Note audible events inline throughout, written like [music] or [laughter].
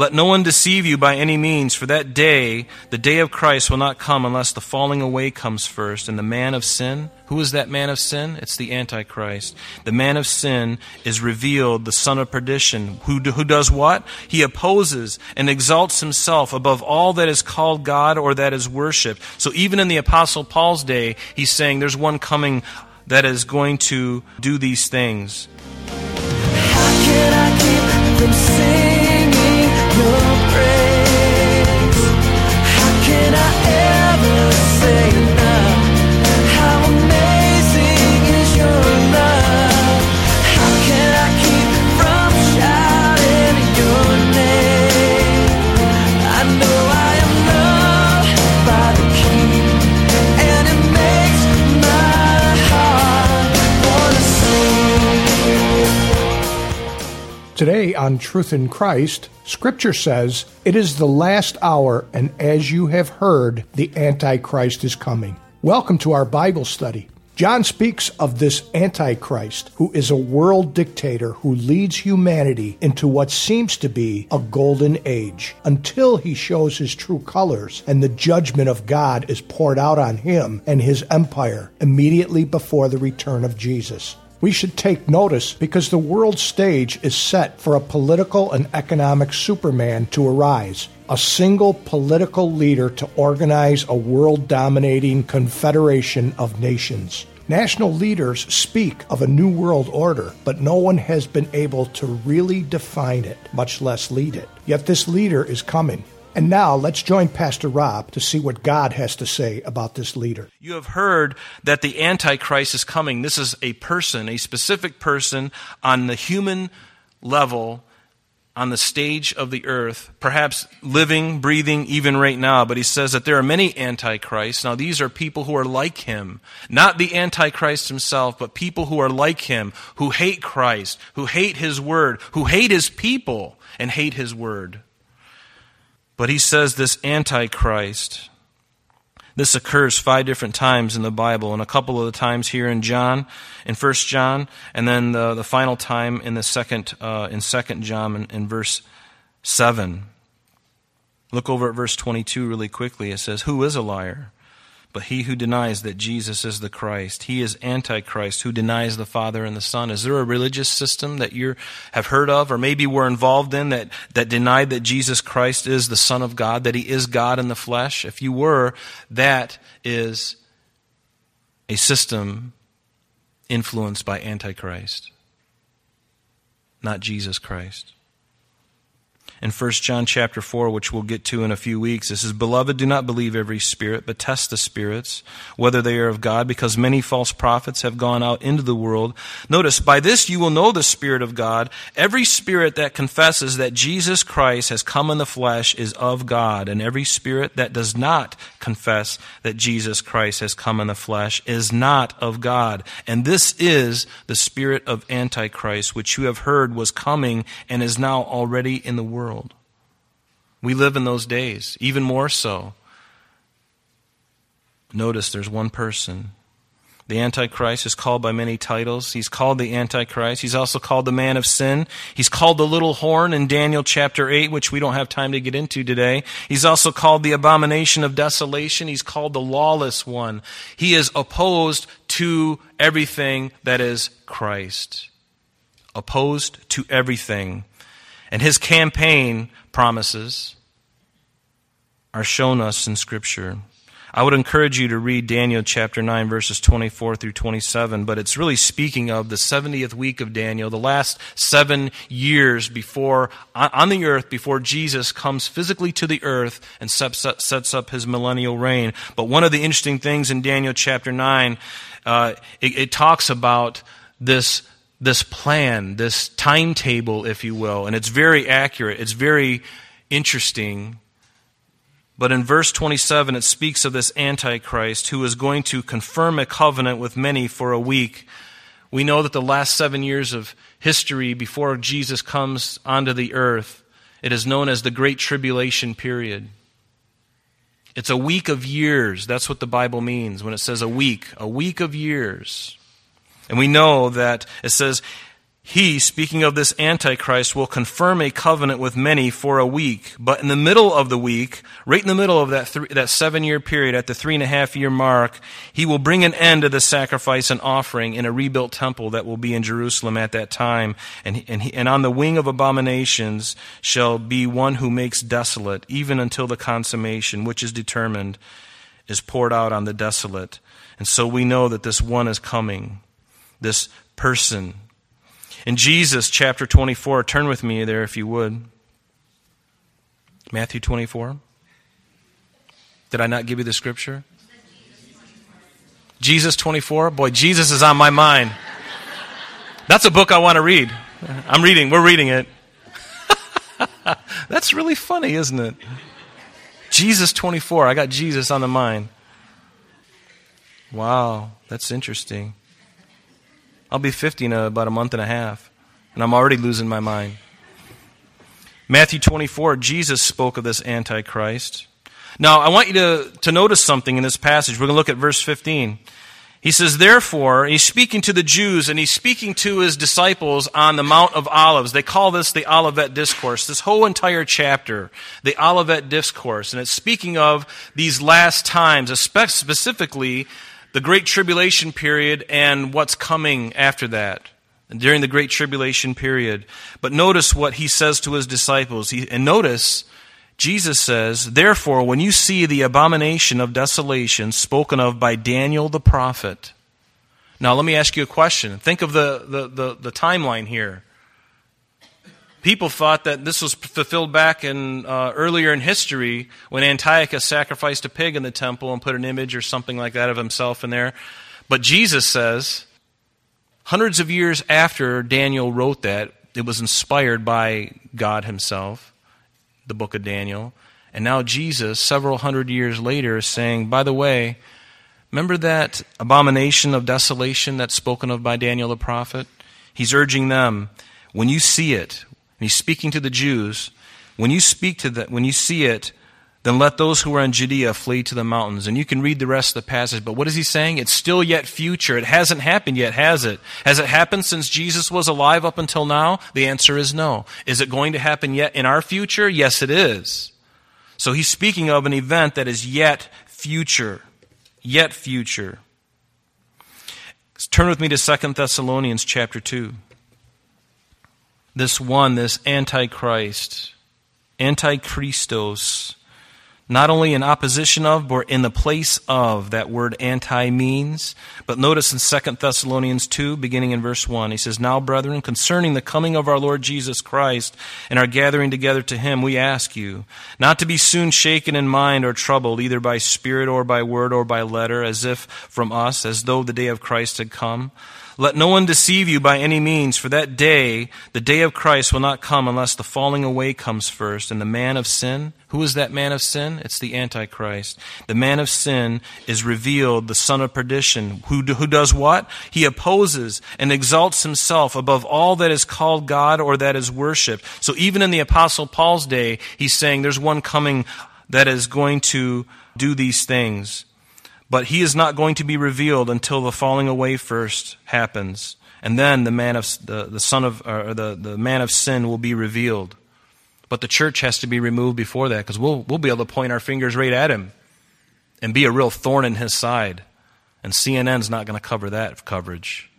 Let no one deceive you by any means, for that day, the day of Christ, will not come unless the falling away comes first. And the man of sin, who is that man of sin? It's the Antichrist. The man of sin is revealed, the son of perdition, who, who does what? He opposes and exalts himself above all that is called God or that is worshiped. So even in the Apostle Paul's day, he's saying there's one coming that is going to do these things. Today on Truth in Christ, Scripture says, It is the last hour, and as you have heard, the Antichrist is coming. Welcome to our Bible study. John speaks of this Antichrist, who is a world dictator who leads humanity into what seems to be a golden age, until he shows his true colors and the judgment of God is poured out on him and his empire immediately before the return of Jesus. We should take notice because the world stage is set for a political and economic superman to arise, a single political leader to organize a world dominating confederation of nations. National leaders speak of a new world order, but no one has been able to really define it, much less lead it. Yet this leader is coming. And now let's join Pastor Rob to see what God has to say about this leader. You have heard that the Antichrist is coming. This is a person, a specific person on the human level on the stage of the earth, perhaps living, breathing, even right now. But he says that there are many antichrists. Now, these are people who are like him. Not the antichrist himself, but people who are like him, who hate Christ, who hate his word, who hate his people, and hate his word. But he says this Antichrist. This occurs five different times in the Bible, and a couple of the times here in John, in First John, and then the, the final time in the second uh, in Second John in, in verse seven. Look over at verse twenty-two really quickly. It says, "Who is a liar?" But he who denies that Jesus is the Christ, he is Antichrist who denies the Father and the Son. Is there a religious system that you have heard of or maybe were involved in that, that denied that Jesus Christ is the Son of God, that he is God in the flesh? If you were, that is a system influenced by Antichrist, not Jesus Christ in 1 John chapter 4, which we'll get to in a few weeks. It says, Beloved, do not believe every spirit, but test the spirits, whether they are of God, because many false prophets have gone out into the world. Notice, by this you will know the Spirit of God. Every spirit that confesses that Jesus Christ has come in the flesh is of God, and every spirit that does not confess that Jesus Christ has come in the flesh is not of God. And this is the spirit of Antichrist, which you have heard was coming and is now already in the world world. We live in those days, even more so. Notice there's one person. The Antichrist is called by many titles. He's called the Antichrist. He's also called the man of sin. He's called the little horn in Daniel chapter 8, which we don't have time to get into today. He's also called the abomination of desolation. He's called the lawless one. He is opposed to everything that is Christ. Opposed to everything and his campaign promises are shown us in Scripture. I would encourage you to read Daniel chapter 9, verses 24 through 27, but it's really speaking of the 70th week of Daniel, the last seven years before, on the earth, before Jesus comes physically to the earth and sets up his millennial reign. But one of the interesting things in Daniel chapter 9, uh, it, it talks about this this plan, this timetable, if you will, and it's very accurate. It's very interesting. But in verse 27, it speaks of this Antichrist who is going to confirm a covenant with many for a week. We know that the last seven years of history before Jesus comes onto the earth, it is known as the Great Tribulation period. It's a week of years. That's what the Bible means when it says a week, a week of years. And we know that it says, he, speaking of this Antichrist, will confirm a covenant with many for a week. But in the middle of the week, right in the middle of that, three, that seven year period, at the three and a half year mark, he will bring an end to the sacrifice and offering in a rebuilt temple that will be in Jerusalem at that time. And, and, he, and on the wing of abominations shall be one who makes desolate, even until the consummation, which is determined, is poured out on the desolate. And so we know that this one is coming, this person in Jesus chapter 24, turn with me there if you would. Matthew 24. Did I not give you the scripture? Jesus 24? Boy, Jesus is on my mind. That's a book I want to read. I'm reading, we're reading it. [laughs] That's really funny, isn't it? Jesus 24. I got Jesus on the mind. Wow, that's interesting. I'll be 50 in about a month and a half, and I'm already losing my mind. Matthew 24, Jesus spoke of this Antichrist. Now, I want you to, to notice something in this passage. We're going to look at verse 15. He says, Therefore, he's speaking to the Jews and he's speaking to his disciples on the Mount of Olives. They call this the Olivet Discourse, this whole entire chapter, the Olivet Discourse. And it's speaking of these last times, specifically the Great Tribulation period and what's coming after that during the Great Tribulation period. But notice what he says to his disciples. He, and notice, Jesus says, Therefore, when you see the abomination of desolation spoken of by Daniel the prophet. Now, let me ask you a question. Think of the, the, the, the timeline here people thought that this was fulfilled back in uh, earlier in history when Antiochus sacrificed a pig in the temple and put an image or something like that of himself in there. But Jesus says, hundreds of years after Daniel wrote that, it was inspired by God Himself, the book of Daniel. And now Jesus, several hundred years later, is saying, by the way, remember that abomination of desolation that's spoken of by Daniel the prophet? He's urging them, when you see it, and he's speaking to the Jews. When you speak to that, when you see it, then let those who are in Judea flee to the mountains. And you can read the rest of the passage. But what is he saying? It's still yet future. It hasn't happened yet, has it? Has it happened since Jesus was alive up until now? The answer is no. Is it going to happen yet in our future? Yes, it is. So he's speaking of an event that is yet future. Yet future. Turn with me to 2 Thessalonians chapter 2 this one, this Antichrist, Antichristos, not only in opposition of, but in the place of that word anti means. But notice in 2 Thessalonians 2, beginning in verse 1, he says, Now, brethren, concerning the coming of our Lord Jesus Christ and our gathering together to him, we ask you not to be soon shaken in mind or troubled, either by spirit or by word or by letter, as if from us, as though the day of Christ had come let no one deceive you by any means, for that day, the day of Christ, will not come unless the falling away comes first. And the man of sin, who is that man of sin? It's the Antichrist. The man of sin is revealed, the son of perdition, who, who does what? He opposes and exalts himself above all that is called God or that is worshiped. So even in the Apostle Paul's day, he's saying there's one coming that is going to do these things. But he is not going to be revealed until the falling away first happens. And then the man of the, the son of or the, the man of sin will be revealed. But the church has to be removed before that because we'll, we'll be able to point our fingers right at him and be a real thorn in his side. And CNN's not going to cover that coverage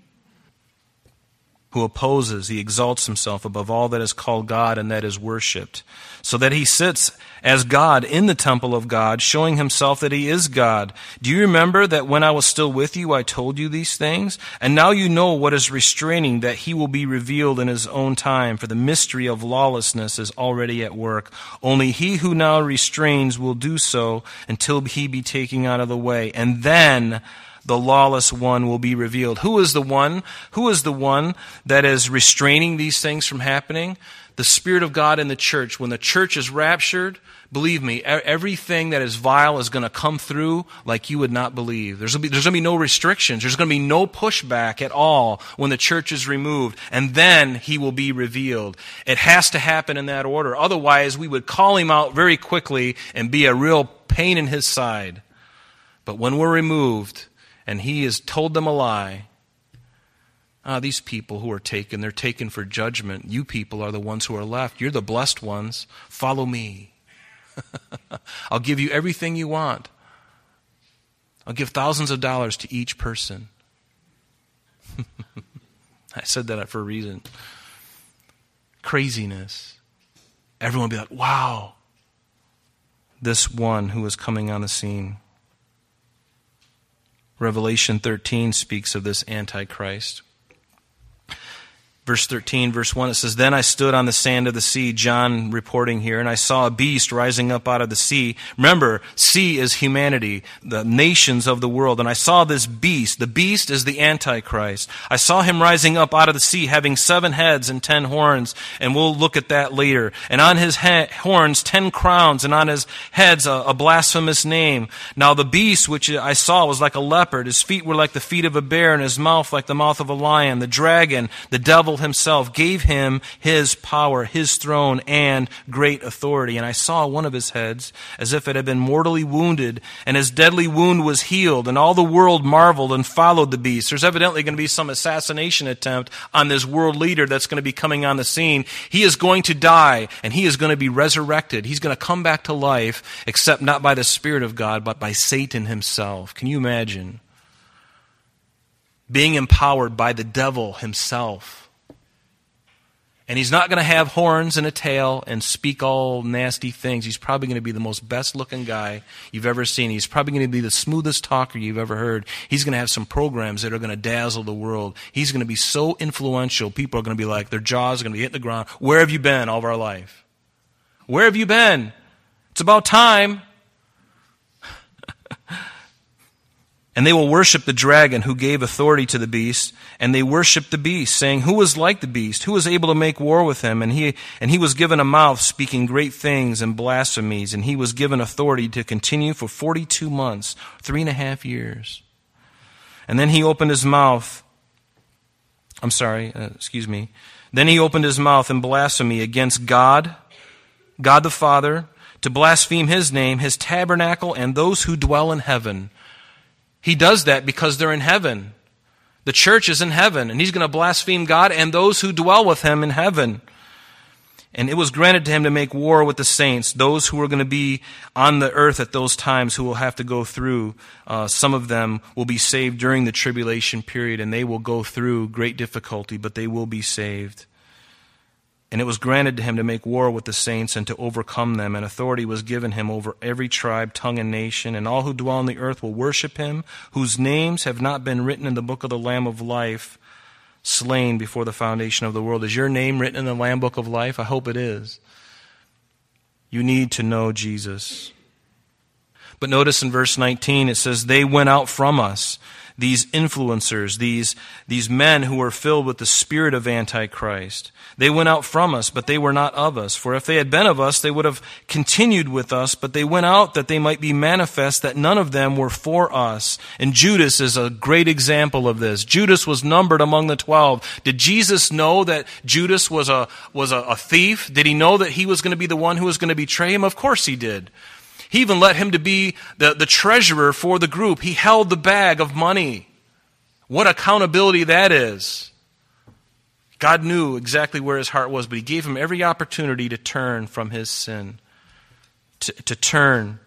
who opposes, he exalts himself above all that is called God and that is worshipped, so that he sits as God in the temple of God, showing himself that he is God. Do you remember that when I was still with you, I told you these things? And now you know what is restraining, that he will be revealed in his own time, for the mystery of lawlessness is already at work. Only he who now restrains will do so until he be taken out of the way. And then the lawless one will be revealed. Who is the one? Who is the one that is restraining these things from happening? The Spirit of God in the church, when the church is raptured, believe me, everything that is vile is going to come through like you would not believe. There's going to be no restrictions. There's going to be no pushback at all when the church is removed. And then he will be revealed. It has to happen in that order. Otherwise, we would call him out very quickly and be a real pain in his side. But when we're removed and he has told them a lie, Ah, these people who are taken, they're taken for judgment. You people are the ones who are left. You're the blessed ones. Follow me. [laughs] I'll give you everything you want. I'll give thousands of dollars to each person. [laughs] I said that for a reason. Craziness. Everyone be like, wow, this one who is coming on the scene. Revelation 13 speaks of this Antichrist. Verse 13, verse 1, it says, Then I stood on the sand of the sea, John reporting here, and I saw a beast rising up out of the sea. Remember, sea is humanity, the nations of the world. And I saw this beast. The beast is the Antichrist. I saw him rising up out of the sea, having seven heads and ten horns, and we'll look at that later. And on his he- horns, ten crowns, and on his heads, a, a blasphemous name. Now the beast which I saw was like a leopard. His feet were like the feet of a bear, and his mouth like the mouth of a lion. The dragon, the devil, devil himself gave him his power, his throne, and great authority. And I saw one of his heads as if it had been mortally wounded, and his deadly wound was healed, and all the world marveled and followed the beast. There's evidently going to be some assassination attempt on this world leader that's going to be coming on the scene. He is going to die, and he is going to be resurrected. He's going to come back to life, except not by the Spirit of God, but by Satan himself. Can you imagine? Being empowered by the devil himself and he's not going to have horns and a tail and speak all nasty things. He's probably going to be the most best looking guy you've ever seen. He's probably going to be the smoothest talker you've ever heard. He's going to have some programs that are going to dazzle the world. He's going to be so influential. People are going to be like, their jaws are going to be hitting the ground. Where have you been all of our life? Where have you been? It's about time. And they will worship the dragon who gave authority to the beast, and they worship the beast, saying, Who is like the beast? Who is able to make war with him? And he, and he was given a mouth speaking great things and blasphemies, and he was given authority to continue for 42 months, three and a half years. And then he opened his mouth. I'm sorry, uh, excuse me. Then he opened his mouth in blasphemy against God, God the Father, to blaspheme his name, his tabernacle, and those who dwell in heaven. He does that because they're in heaven. The church is in heaven, and he's going to blaspheme God and those who dwell with him in heaven. And it was granted to him to make war with the saints, those who are going to be on the earth at those times who will have to go through. Uh, some of them will be saved during the tribulation period, and they will go through great difficulty, but they will be saved. And it was granted to him to make war with the saints and to overcome them, and authority was given him over every tribe, tongue, and nation. And all who dwell on the earth will worship him, whose names have not been written in the book of the Lamb of life, slain before the foundation of the world. Is your name written in the Lamb book of life? I hope it is. You need to know Jesus. But notice in verse 19 it says, They went out from us these influencers, these, these men who were filled with the spirit of Antichrist. They went out from us, but they were not of us. For if they had been of us, they would have continued with us, but they went out that they might be manifest that none of them were for us. And Judas is a great example of this. Judas was numbered among the twelve. Did Jesus know that Judas was a, was a, a thief? Did he know that he was going to be the one who was going to betray him? Of course he did. He even let him to be the, the treasurer for the group. He held the bag of money. What accountability that is. God knew exactly where his heart was, but he gave him every opportunity to turn from his sin, to, to turn.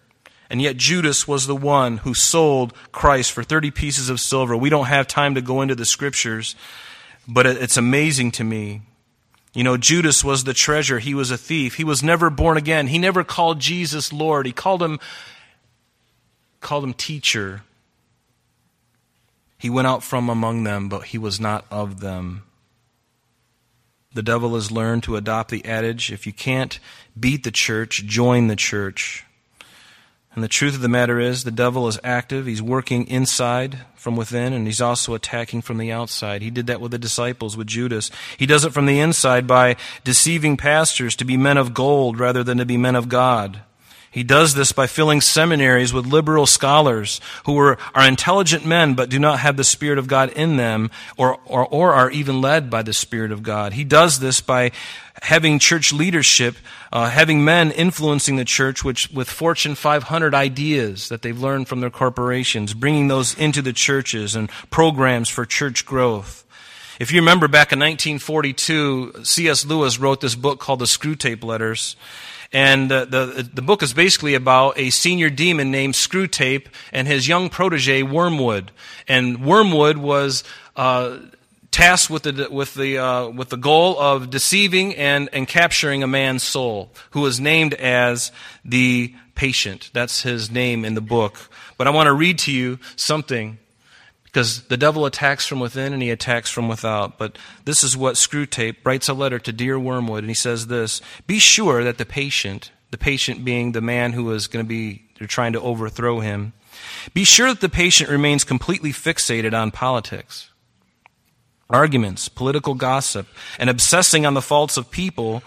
And yet Judas was the one who sold Christ for 30 pieces of silver. We don't have time to go into the scriptures, but it's amazing to me you know, Judas was the treasure. He was a thief. He was never born again. He never called Jesus Lord. He called him, called him teacher. He went out from among them, but he was not of them. The devil has learned to adopt the adage if you can't beat the church, join the church. And the truth of the matter is, the devil is active. He's working inside from within, and he's also attacking from the outside. He did that with the disciples, with Judas. He does it from the inside by deceiving pastors to be men of gold rather than to be men of God. He does this by filling seminaries with liberal scholars who are, are intelligent men but do not have the Spirit of God in them or, or, or are even led by the Spirit of God. He does this by having church leadership, uh, having men influencing the church which, with Fortune 500 ideas that they've learned from their corporations, bringing those into the churches and programs for church growth. If you remember back in 1942, C.S. Lewis wrote this book called The Screwtape Letters. And the, the, the book is basically about a senior demon named Screwtape and his young protege, Wormwood. And Wormwood was uh, tasked with the, with, the, uh, with the goal of deceiving and, and capturing a man's soul, who was named as the patient. That's his name in the book. But I want to read to you something because the devil attacks from within and he attacks from without. But this is what Screwtape writes a letter to dear Wormwood, and he says this Be sure that the patient, the patient being the man who is going to be they're trying to overthrow him, be sure that the patient remains completely fixated on politics. Arguments, political gossip, and obsessing on the faults of people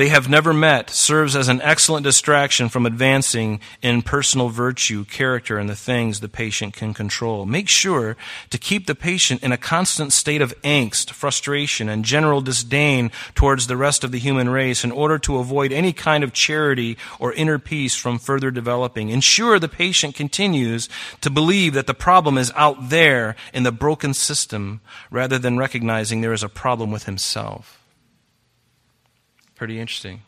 they have never met serves as an excellent distraction from advancing in personal virtue, character, and the things the patient can control. Make sure to keep the patient in a constant state of angst, frustration, and general disdain towards the rest of the human race in order to avoid any kind of charity or inner peace from further developing. Ensure the patient continues to believe that the problem is out there in the broken system rather than recognizing there is a problem with himself. Pretty interesting.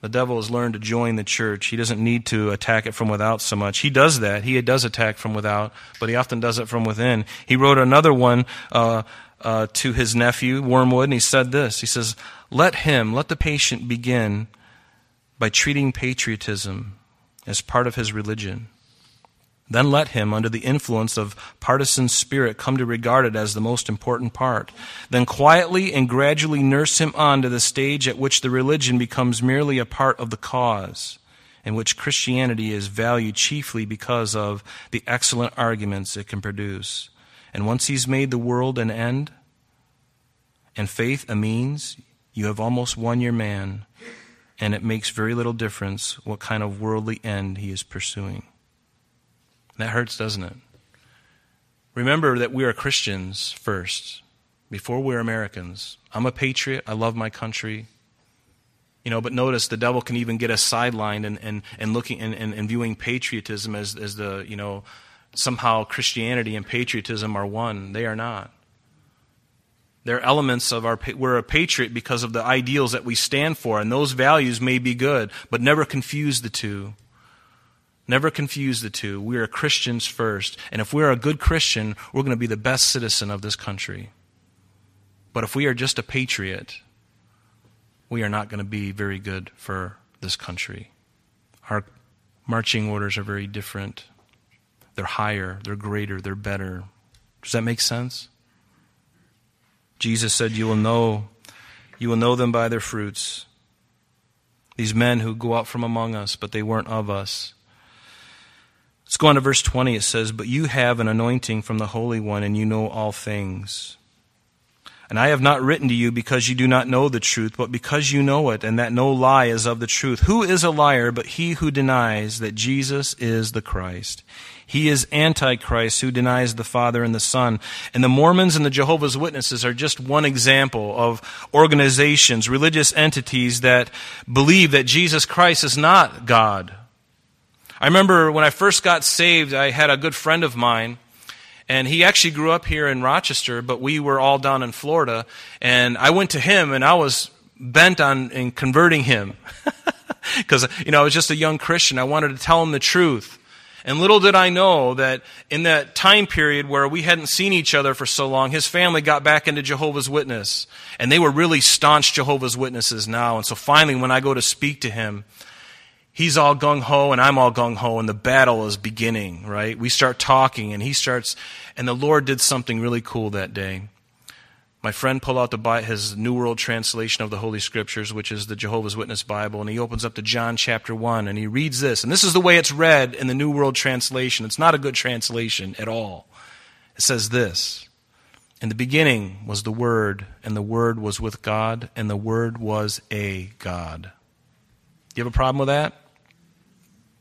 The devil has learned to join the church. He doesn't need to attack it from without so much. He does that. He does attack from without, but he often does it from within. He wrote another one uh, uh, to his nephew, Wormwood, and he said this He says, Let him, let the patient begin by treating patriotism as part of his religion. Then let him, under the influence of partisan spirit, come to regard it as the most important part. Then quietly and gradually nurse him on to the stage at which the religion becomes merely a part of the cause, in which Christianity is valued chiefly because of the excellent arguments it can produce. And once he's made the world an end, and faith a means, you have almost won your man, and it makes very little difference what kind of worldly end he is pursuing. That hurts, doesn't it? Remember that we are Christians first, before we're Americans. I'm a patriot. I love my country. You know, but notice the devil can even get us sidelined and, and, and looking and, and, and viewing patriotism as, as the, you know, somehow Christianity and patriotism are one. They are not. They're elements of our, we're a patriot because of the ideals that we stand for, and those values may be good, but never confuse the two. Never confuse the two. We are Christians first. And if we're a good Christian, we're going to be the best citizen of this country. But if we are just a patriot, we are not going to be very good for this country. Our marching orders are very different. They're higher, they're greater, they're better. Does that make sense? Jesus said, You will know, you will know them by their fruits. These men who go out from among us, but they weren't of us. Let's go on to verse 20. It says, But you have an anointing from the Holy One, and you know all things. And I have not written to you because you do not know the truth, but because you know it, and that no lie is of the truth. Who is a liar but he who denies that Jesus is the Christ? He is Antichrist who denies the Father and the Son. And the Mormons and the Jehovah's Witnesses are just one example of organizations, religious entities that believe that Jesus Christ is not God I remember when I first got saved, I had a good friend of mine, and he actually grew up here in Rochester, but we were all down in Florida. And I went to him, and I was bent on in converting him. [laughs] Because, you know, I was just a young Christian. I wanted to tell him the truth. And little did I know that in that time period where we hadn't seen each other for so long, his family got back into Jehovah's Witness. And they were really staunch Jehovah's Witnesses now. And so finally, when I go to speak to him, he's all gung ho and I'm all gung ho, and the battle is beginning, right? We start talking, and he starts, and the Lord did something really cool that day. My friend pulled out the, his New World Translation of the Holy Scriptures, which is the Jehovah's Witness Bible, and he opens up to John chapter 1, and he reads this. And this is the way it's read in the New World Translation. It's not a good translation at all. It says this In the beginning was the Word, and the Word was with God, and the Word was a God. Do you have a problem with that?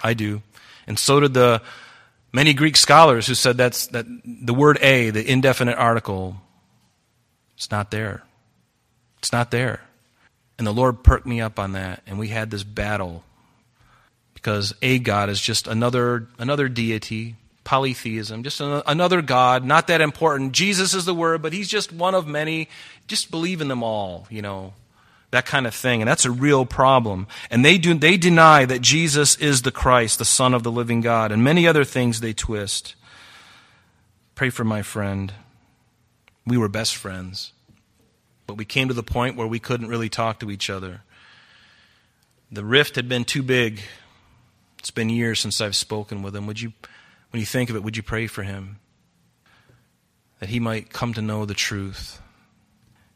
I do. And so did the many Greek scholars who said that's that the word a, the indefinite article, it's not there. It's not there. And the Lord perked me up on that, and we had this battle because a God is just another another deity, polytheism, just another God, not that important. Jesus is the word, but he's just one of many. Just believe in them all, you know, that kind of thing, and that's a real problem. And they do they deny that Jesus is the Christ, the Son of the living God, and many other things they twist. Pray for my friend. We were best friends. But we came to the point where we couldn't really talk to each other. The rift had been too big. It's been years since I've spoken with him. Would you, when you think of it, would you pray for him? That he might come to know the truth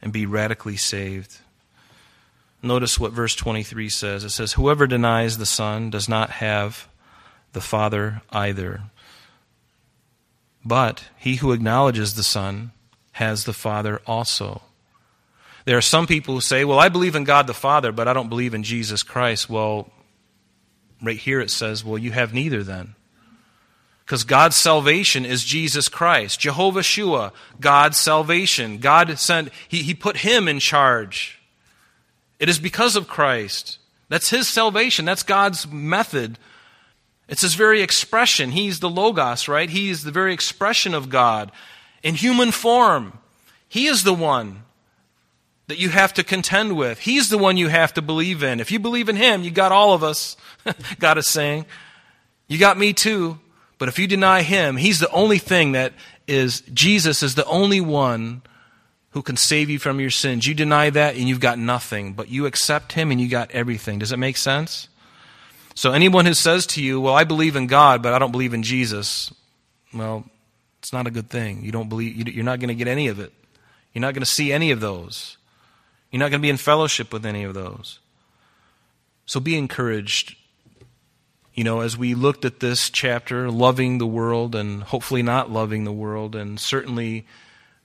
and be radically saved. Notice what verse 23 says. It says, Whoever denies the Son does not have the Father either. But he who acknowledges the Son has the Father also. There are some people who say, Well, I believe in God the Father, but I don't believe in Jesus Christ. Well, right here it says, Well, you have neither then. Because God's salvation is Jesus Christ. Jehovah Shua, God's salvation. God sent, he, he put him in charge. It is because of Christ. That's his salvation. That's God's method. It's his very expression. He's the Logos, right? He's the very expression of God in human form. He is the one that you have to contend with. He's the one you have to believe in. If you believe in Him, you got all of us, [laughs] God is saying. You got me too. But if you deny Him, He's the only thing that is, Jesus is the only one who can save you from your sins. You deny that and you've got nothing, but you accept Him and you got everything. Does it make sense? So anyone who says to you, well, I believe in God, but I don't believe in Jesus, well, it's not a good thing. You don't believe, you're not going to get any of it. You're not going to see any of those. You're not going to be in fellowship with any of those. So be encouraged. You know, as we looked at this chapter, loving the world and hopefully not loving the world, and certainly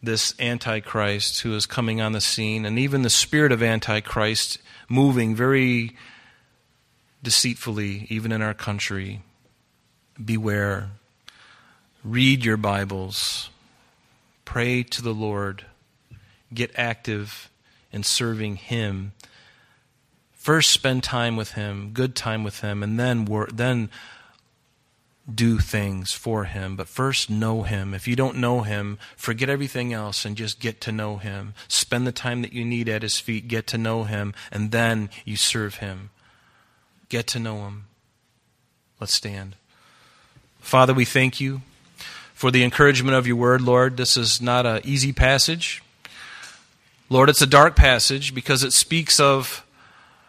this Antichrist who is coming on the scene, and even the spirit of Antichrist moving very deceitfully, even in our country. Beware. Read your Bibles. Pray to the Lord. Get active in serving Him. First, spend time with Him, good time with Him, and then work, then do things for Him. But first, know Him. If you don't know Him, forget everything else and just get to know Him. Spend the time that you need at His feet, get to know Him, and then you serve Him. Get to know Him. Let's stand. Father, we thank you for the encouragement of your word, Lord. This is not an easy passage. Lord, it's a dark passage because it speaks of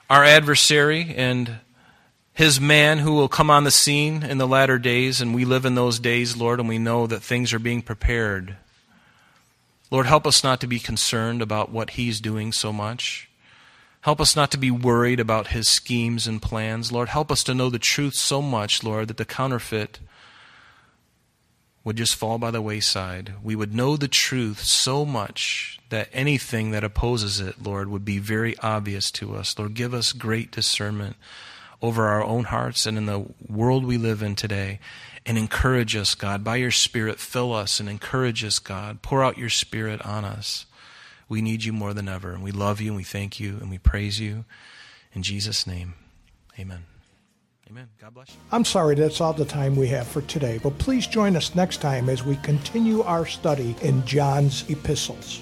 our adversary and his man who will come on the scene in the latter days, and we live in those days, Lord, and we know that things are being prepared. Lord, help us not to be concerned about what he's doing so much. Help us not to be worried about his schemes and plans. Lord, help us to know the truth so much, Lord, that the counterfeit would just fall by the wayside. We would know the truth so much that anything that opposes it, Lord, would be very obvious to us. Lord, give us great discernment over our own hearts and in the world we live in today. And encourage us, God. By your Spirit, fill us and encourage us, God. Pour out your Spirit on us. We need you more than ever. And we love you and we thank you and we praise you. In Jesus' name, amen. Amen. God bless you. I'm sorry that's all the time we have for today, but please join us next time as we continue our study in John's epistles.